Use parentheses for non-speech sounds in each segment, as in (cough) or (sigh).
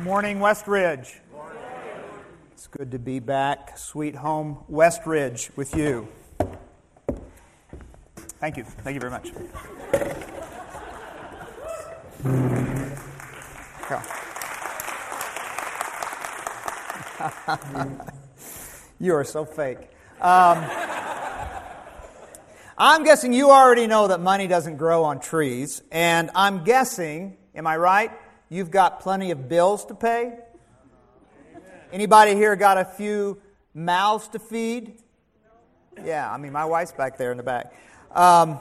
Good morning, West Ridge. It's good to be back, sweet home West Ridge, with you. Thank you. Thank you very much. (laughs) you are so fake. Um, I'm guessing you already know that money doesn't grow on trees, and I'm guessing, am I right? You've got plenty of bills to pay. Anybody here got a few mouths to feed? Yeah, I mean, my wife's back there in the back. Um,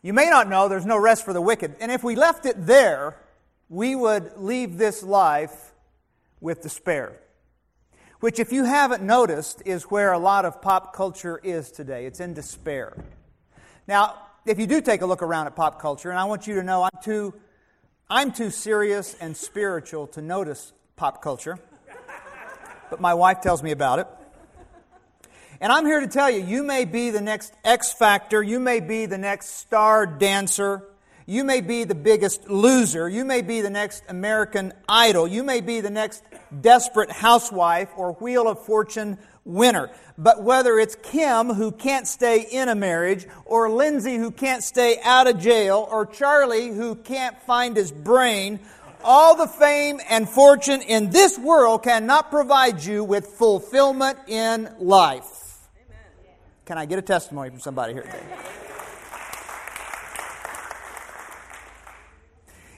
you may not know there's no rest for the wicked. And if we left it there, we would leave this life with despair. Which, if you haven't noticed, is where a lot of pop culture is today. It's in despair. Now, if you do take a look around at pop culture, and I want you to know I'm too, I'm too serious and spiritual to notice pop culture, but my wife tells me about it. And I'm here to tell you, you may be the next X Factor, you may be the next star dancer, you may be the biggest loser, you may be the next American Idol, you may be the next desperate housewife or Wheel of Fortune winner. But whether it's Kim who can't stay in a marriage, or Lindsay who can't stay out of jail, or Charlie who can't find his brain, all the fame and fortune in this world cannot provide you with fulfillment in life. Can I get a testimony from somebody here today?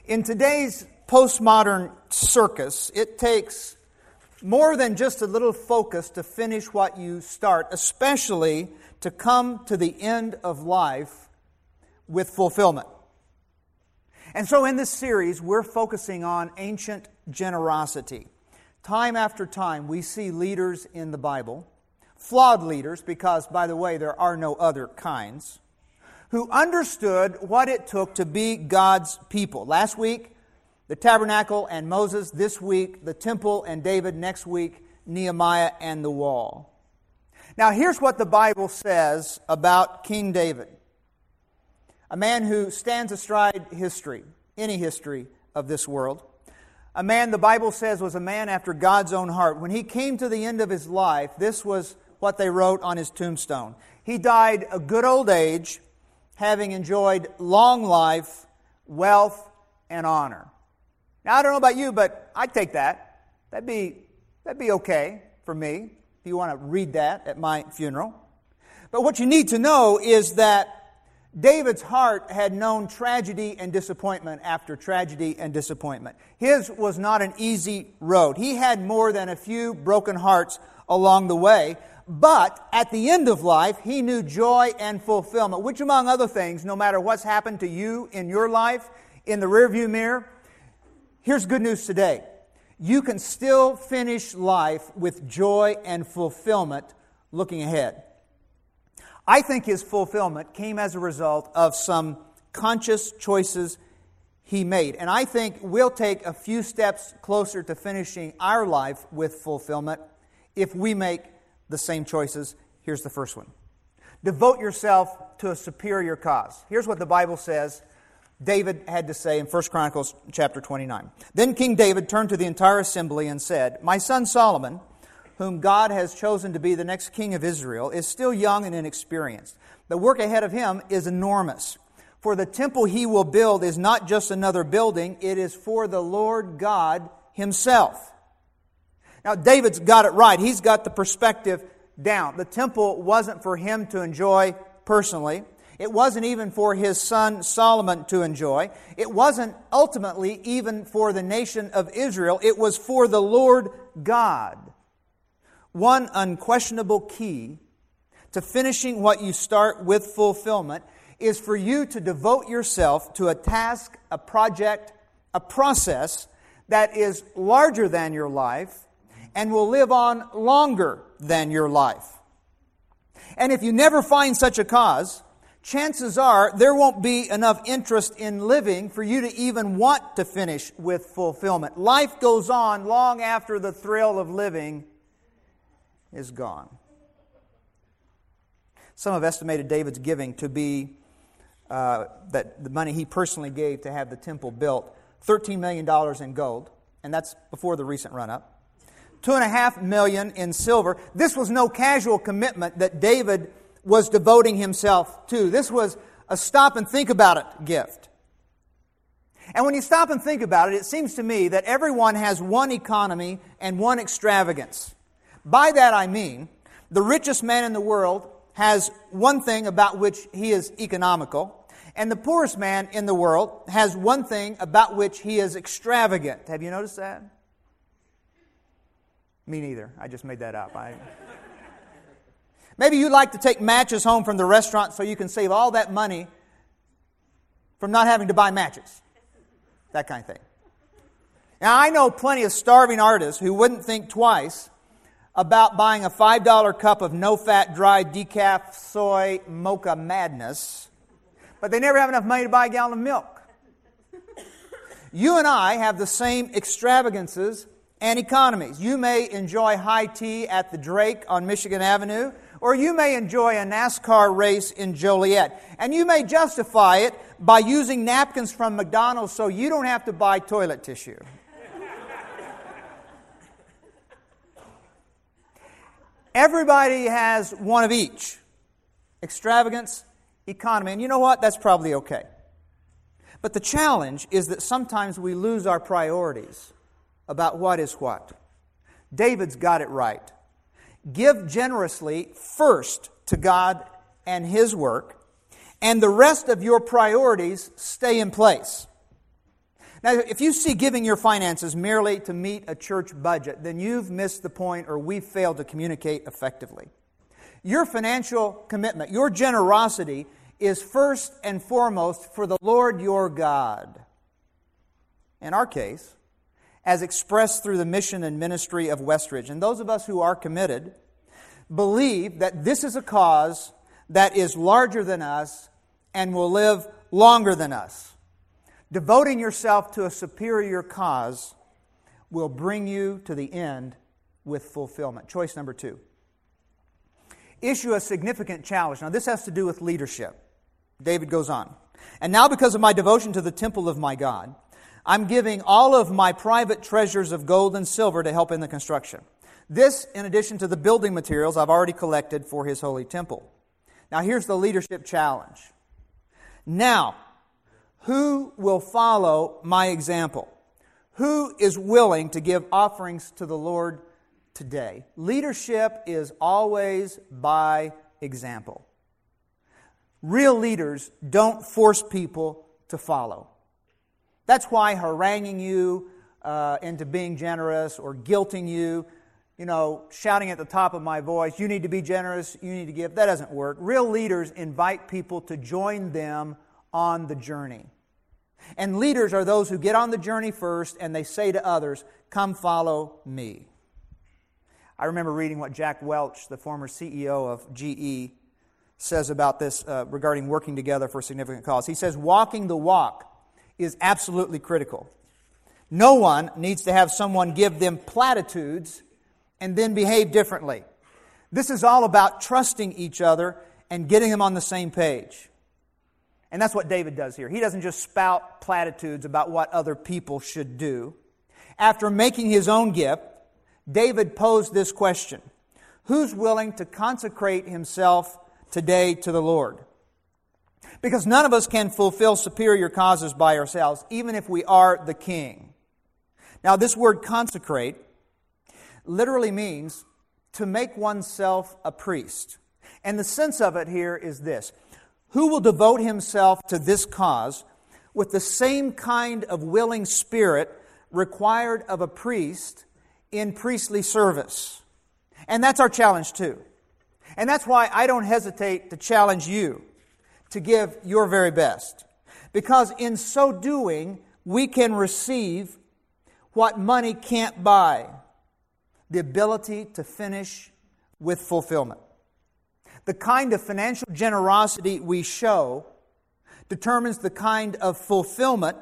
In today's postmodern circus, it takes more than just a little focus to finish what you start, especially to come to the end of life with fulfillment. And so, in this series, we're focusing on ancient generosity. Time after time, we see leaders in the Bible, flawed leaders, because, by the way, there are no other kinds, who understood what it took to be God's people. Last week, the tabernacle and Moses this week, the temple and David next week, Nehemiah and the wall. Now, here's what the Bible says about King David a man who stands astride history, any history of this world. A man, the Bible says, was a man after God's own heart. When he came to the end of his life, this was what they wrote on his tombstone. He died a good old age, having enjoyed long life, wealth, and honor. Now, I don't know about you, but I'd take that. That'd be, that'd be okay for me if you want to read that at my funeral. But what you need to know is that David's heart had known tragedy and disappointment after tragedy and disappointment. His was not an easy road. He had more than a few broken hearts along the way. But at the end of life, he knew joy and fulfillment, which, among other things, no matter what's happened to you in your life, in the rearview mirror, Here's good news today you can still finish life with joy and fulfillment looking ahead. I think his fulfillment came as a result of some conscious choices he made. And I think we'll take a few steps closer to finishing our life with fulfillment if we make the same choices. Here's the first one Devote yourself to a superior cause. Here's what the Bible says David had to say in 1 Chronicles chapter 29. Then King David turned to the entire assembly and said, My son Solomon, whom God has chosen to be the next king of Israel, is still young and inexperienced. The work ahead of him is enormous. For the temple he will build is not just another building, it is for the Lord God himself. Now, David's got it right. He's got the perspective down. The temple wasn't for him to enjoy personally. It wasn't even for his son Solomon to enjoy. It wasn't ultimately even for the nation of Israel. It was for the Lord God. One unquestionable key to finishing what you start with fulfillment is for you to devote yourself to a task, a project, a process that is larger than your life and will live on longer than your life. And if you never find such a cause, chances are there won't be enough interest in living for you to even want to finish with fulfillment. Life goes on long after the thrill of living is gone. Some have estimated David's giving to be uh, that the money he personally gave to have the temple built $13 million in gold, and that's before the recent run up. Two and a half million in silver. This was no casual commitment that David was devoting himself to. This was a stop and think about it gift. And when you stop and think about it, it seems to me that everyone has one economy and one extravagance. By that I mean, the richest man in the world has one thing about which he is economical, and the poorest man in the world has one thing about which he is extravagant. Have you noticed that? Me neither. I just made that up. I... Maybe you'd like to take matches home from the restaurant so you can save all that money from not having to buy matches. That kind of thing. Now, I know plenty of starving artists who wouldn't think twice about buying a $5 cup of no fat, dry, decaf soy mocha madness, but they never have enough money to buy a gallon of milk. You and I have the same extravagances and economies. You may enjoy high tea at the Drake on Michigan Avenue, or you may enjoy a NASCAR race in Joliet. And you may justify it by using napkins from McDonald's so you don't have to buy toilet tissue. Everybody has one of each extravagance, economy. And you know what? That's probably okay. But the challenge is that sometimes we lose our priorities about what is what. David's got it right. Give generously first to God and His work, and the rest of your priorities stay in place. Now, if you see giving your finances merely to meet a church budget, then you've missed the point or we've failed to communicate effectively. Your financial commitment, your generosity, is first and foremost for the Lord your God. In our case, as expressed through the mission and ministry of Westridge. And those of us who are committed believe that this is a cause that is larger than us and will live longer than us. Devoting yourself to a superior cause will bring you to the end with fulfillment. Choice number two issue a significant challenge. Now, this has to do with leadership. David goes on. And now, because of my devotion to the temple of my God, I'm giving all of my private treasures of gold and silver to help in the construction. This, in addition to the building materials I've already collected for his holy temple. Now, here's the leadership challenge. Now, who will follow my example? Who is willing to give offerings to the Lord today? Leadership is always by example. Real leaders don't force people to follow. That's why haranguing you uh, into being generous or guilting you, you know, shouting at the top of my voice, you need to be generous, you need to give, that doesn't work. Real leaders invite people to join them on the journey. And leaders are those who get on the journey first and they say to others, Come follow me. I remember reading what Jack Welch, the former CEO of GE, says about this uh, regarding working together for a significant cause. He says, Walking the walk is absolutely critical. No one needs to have someone give them platitudes and then behave differently. This is all about trusting each other and getting them on the same page. And that's what David does here. He doesn't just spout platitudes about what other people should do. After making his own gift, David posed this question Who's willing to consecrate himself today to the Lord? Because none of us can fulfill superior causes by ourselves, even if we are the king. Now, this word consecrate literally means to make oneself a priest. And the sense of it here is this Who will devote himself to this cause with the same kind of willing spirit required of a priest in priestly service? And that's our challenge, too. And that's why I don't hesitate to challenge you to give your very best. Because in so doing, we can receive what money can't buy the ability to finish with fulfillment. The kind of financial generosity we show determines the kind of fulfillment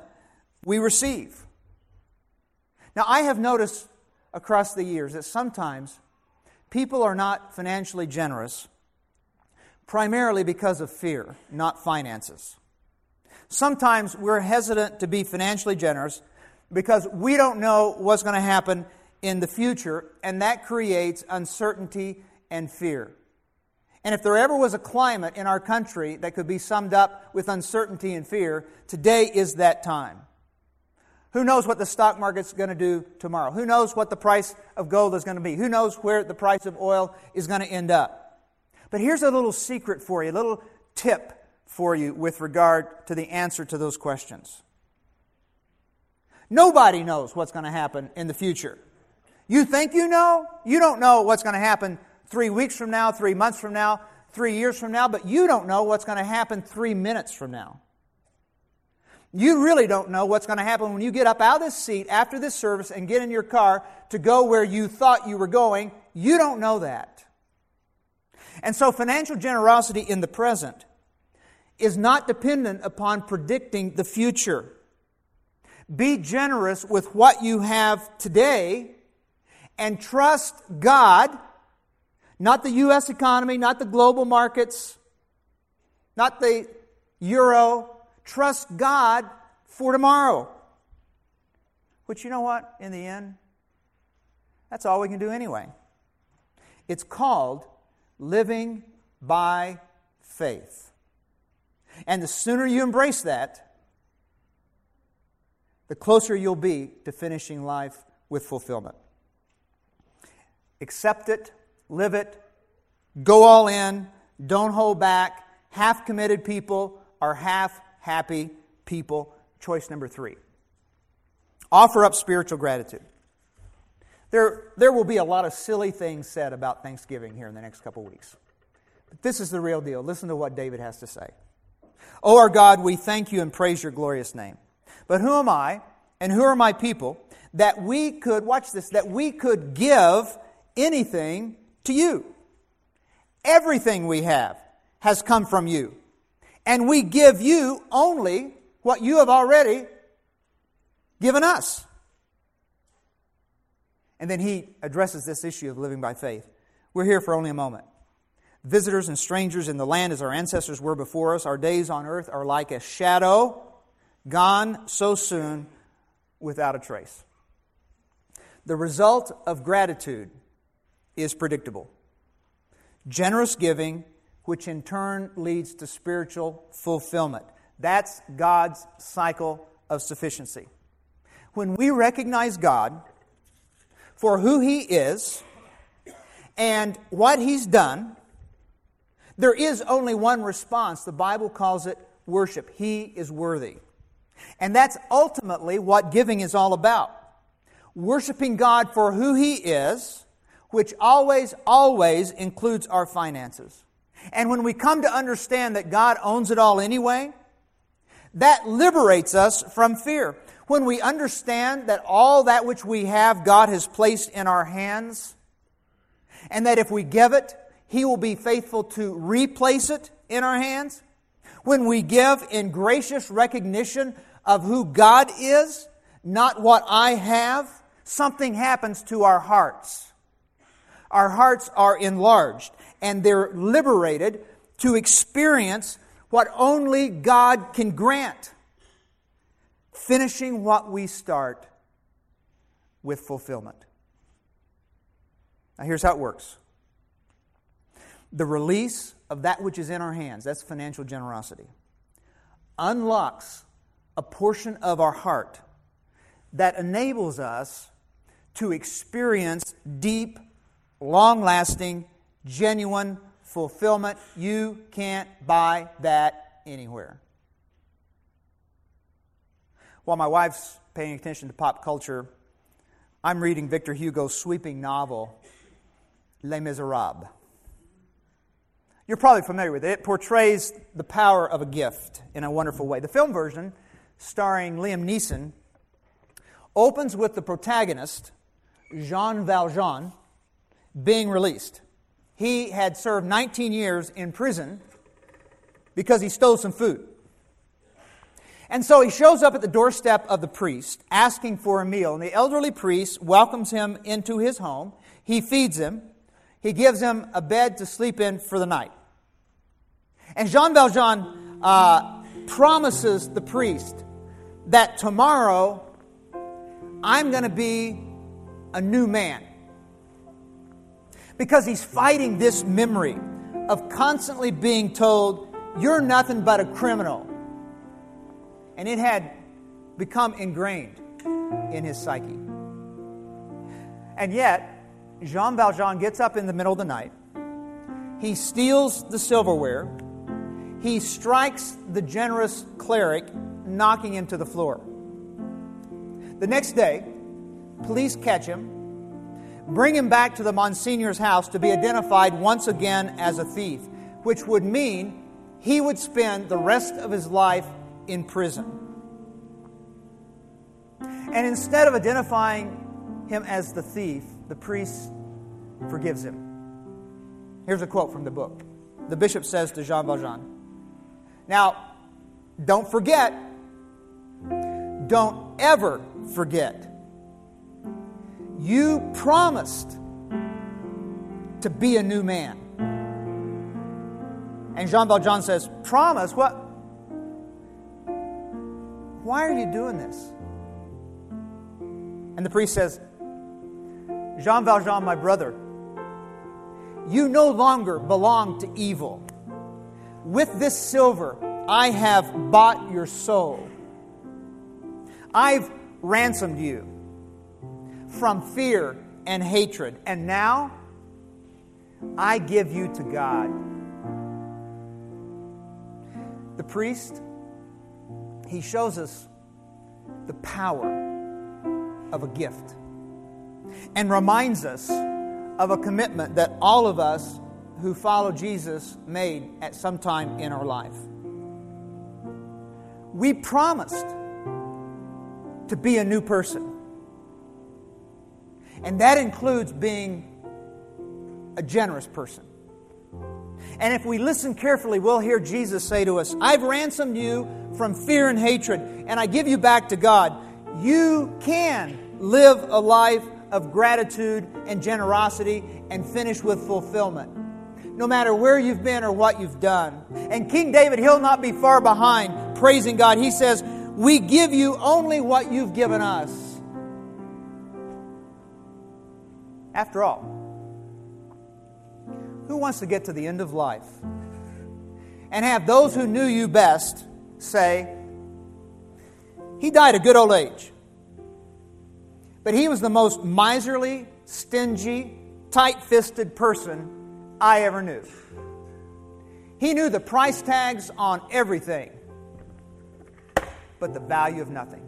we receive. Now, I have noticed across the years that sometimes people are not financially generous primarily because of fear, not finances. Sometimes we're hesitant to be financially generous because we don't know what's going to happen in the future, and that creates uncertainty and fear. And if there ever was a climate in our country that could be summed up with uncertainty and fear, today is that time. Who knows what the stock market's going to do tomorrow? Who knows what the price of gold is going to be? Who knows where the price of oil is going to end up? But here's a little secret for you, a little tip for you with regard to the answer to those questions. Nobody knows what's going to happen in the future. You think you know? You don't know what's going to happen three weeks from now, three months from now, three years from now, but you don't know what's going to happen three minutes from now. You really don't know what's going to happen when you get up out of this seat after this service and get in your car to go where you thought you were going. You don't know that. And so, financial generosity in the present is not dependent upon predicting the future. Be generous with what you have today and trust God, not the U.S. economy, not the global markets, not the euro. Trust God for tomorrow. Which, you know what, in the end, that's all we can do anyway. It's called living by faith. And the sooner you embrace that, the closer you'll be to finishing life with fulfillment. Accept it, live it, go all in, don't hold back. Half committed people are half happy people. Choice number three offer up spiritual gratitude. There, there will be a lot of silly things said about Thanksgiving here in the next couple weeks. But this is the real deal. Listen to what David has to say. O our God, we thank you and praise your glorious name. But who am I and who are my people that we could, watch this, that we could give anything to you? Everything we have has come from you. And we give you only what you have already given us. And then he addresses this issue of living by faith. We're here for only a moment visitors and strangers in the land as our ancestors were before us. Our days on earth are like a shadow, gone so soon without a trace. The result of gratitude is predictable generous giving, which in turn leads to spiritual fulfillment. That's God's cycle of sufficiency. When we recognize God for who He is and what He's done, there is only one response. The Bible calls it worship. He is worthy. And that's ultimately what giving is all about. Worshiping God for who He is, which always, always includes our finances. And when we come to understand that God owns it all anyway, that liberates us from fear. When we understand that all that which we have, God has placed in our hands, and that if we give it, he will be faithful to replace it in our hands. When we give in gracious recognition of who God is, not what I have, something happens to our hearts. Our hearts are enlarged and they're liberated to experience what only God can grant. Finishing what we start with fulfillment. Now, here's how it works the release of that which is in our hands, that's financial generosity, unlocks a portion of our heart that enables us to experience deep, long lasting, genuine fulfillment. You can't buy that anywhere. While my wife's paying attention to pop culture, I'm reading Victor Hugo's sweeping novel, Les Miserables. You're probably familiar with it. It portrays the power of a gift in a wonderful way. The film version, starring Liam Neeson, opens with the protagonist, Jean Valjean, being released. He had served 19 years in prison because he stole some food. And so he shows up at the doorstep of the priest asking for a meal. And the elderly priest welcomes him into his home. He feeds him. He gives him a bed to sleep in for the night. And Jean Valjean uh, promises the priest that tomorrow I'm going to be a new man. Because he's fighting this memory of constantly being told, You're nothing but a criminal. And it had become ingrained in his psyche. And yet, Jean Valjean gets up in the middle of the night. He steals the silverware. He strikes the generous cleric, knocking him to the floor. The next day, police catch him, bring him back to the Monsignor's house to be identified once again as a thief, which would mean he would spend the rest of his life in prison. And instead of identifying him as the thief, the priest forgives him. Here's a quote from the book. The bishop says to Jean Valjean Now, don't forget, don't ever forget. You promised to be a new man. And Jean Valjean says, Promise? What? Why are you doing this? And the priest says, Jean Valjean, my brother, you no longer belong to evil. With this silver, I have bought your soul. I've ransomed you from fear and hatred. And now, I give you to God. The priest, he shows us the power of a gift and reminds us of a commitment that all of us who follow Jesus made at some time in our life. We promised to be a new person. And that includes being a generous person. And if we listen carefully, we'll hear Jesus say to us, I've ransomed you from fear and hatred, and I give you back to God. You can live a life of gratitude and generosity and finish with fulfillment. No matter where you've been or what you've done. And King David, he'll not be far behind praising God. He says, We give you only what you've given us. After all, who wants to get to the end of life and have those who knew you best say, He died a good old age? But he was the most miserly, stingy, tight fisted person I ever knew. He knew the price tags on everything, but the value of nothing.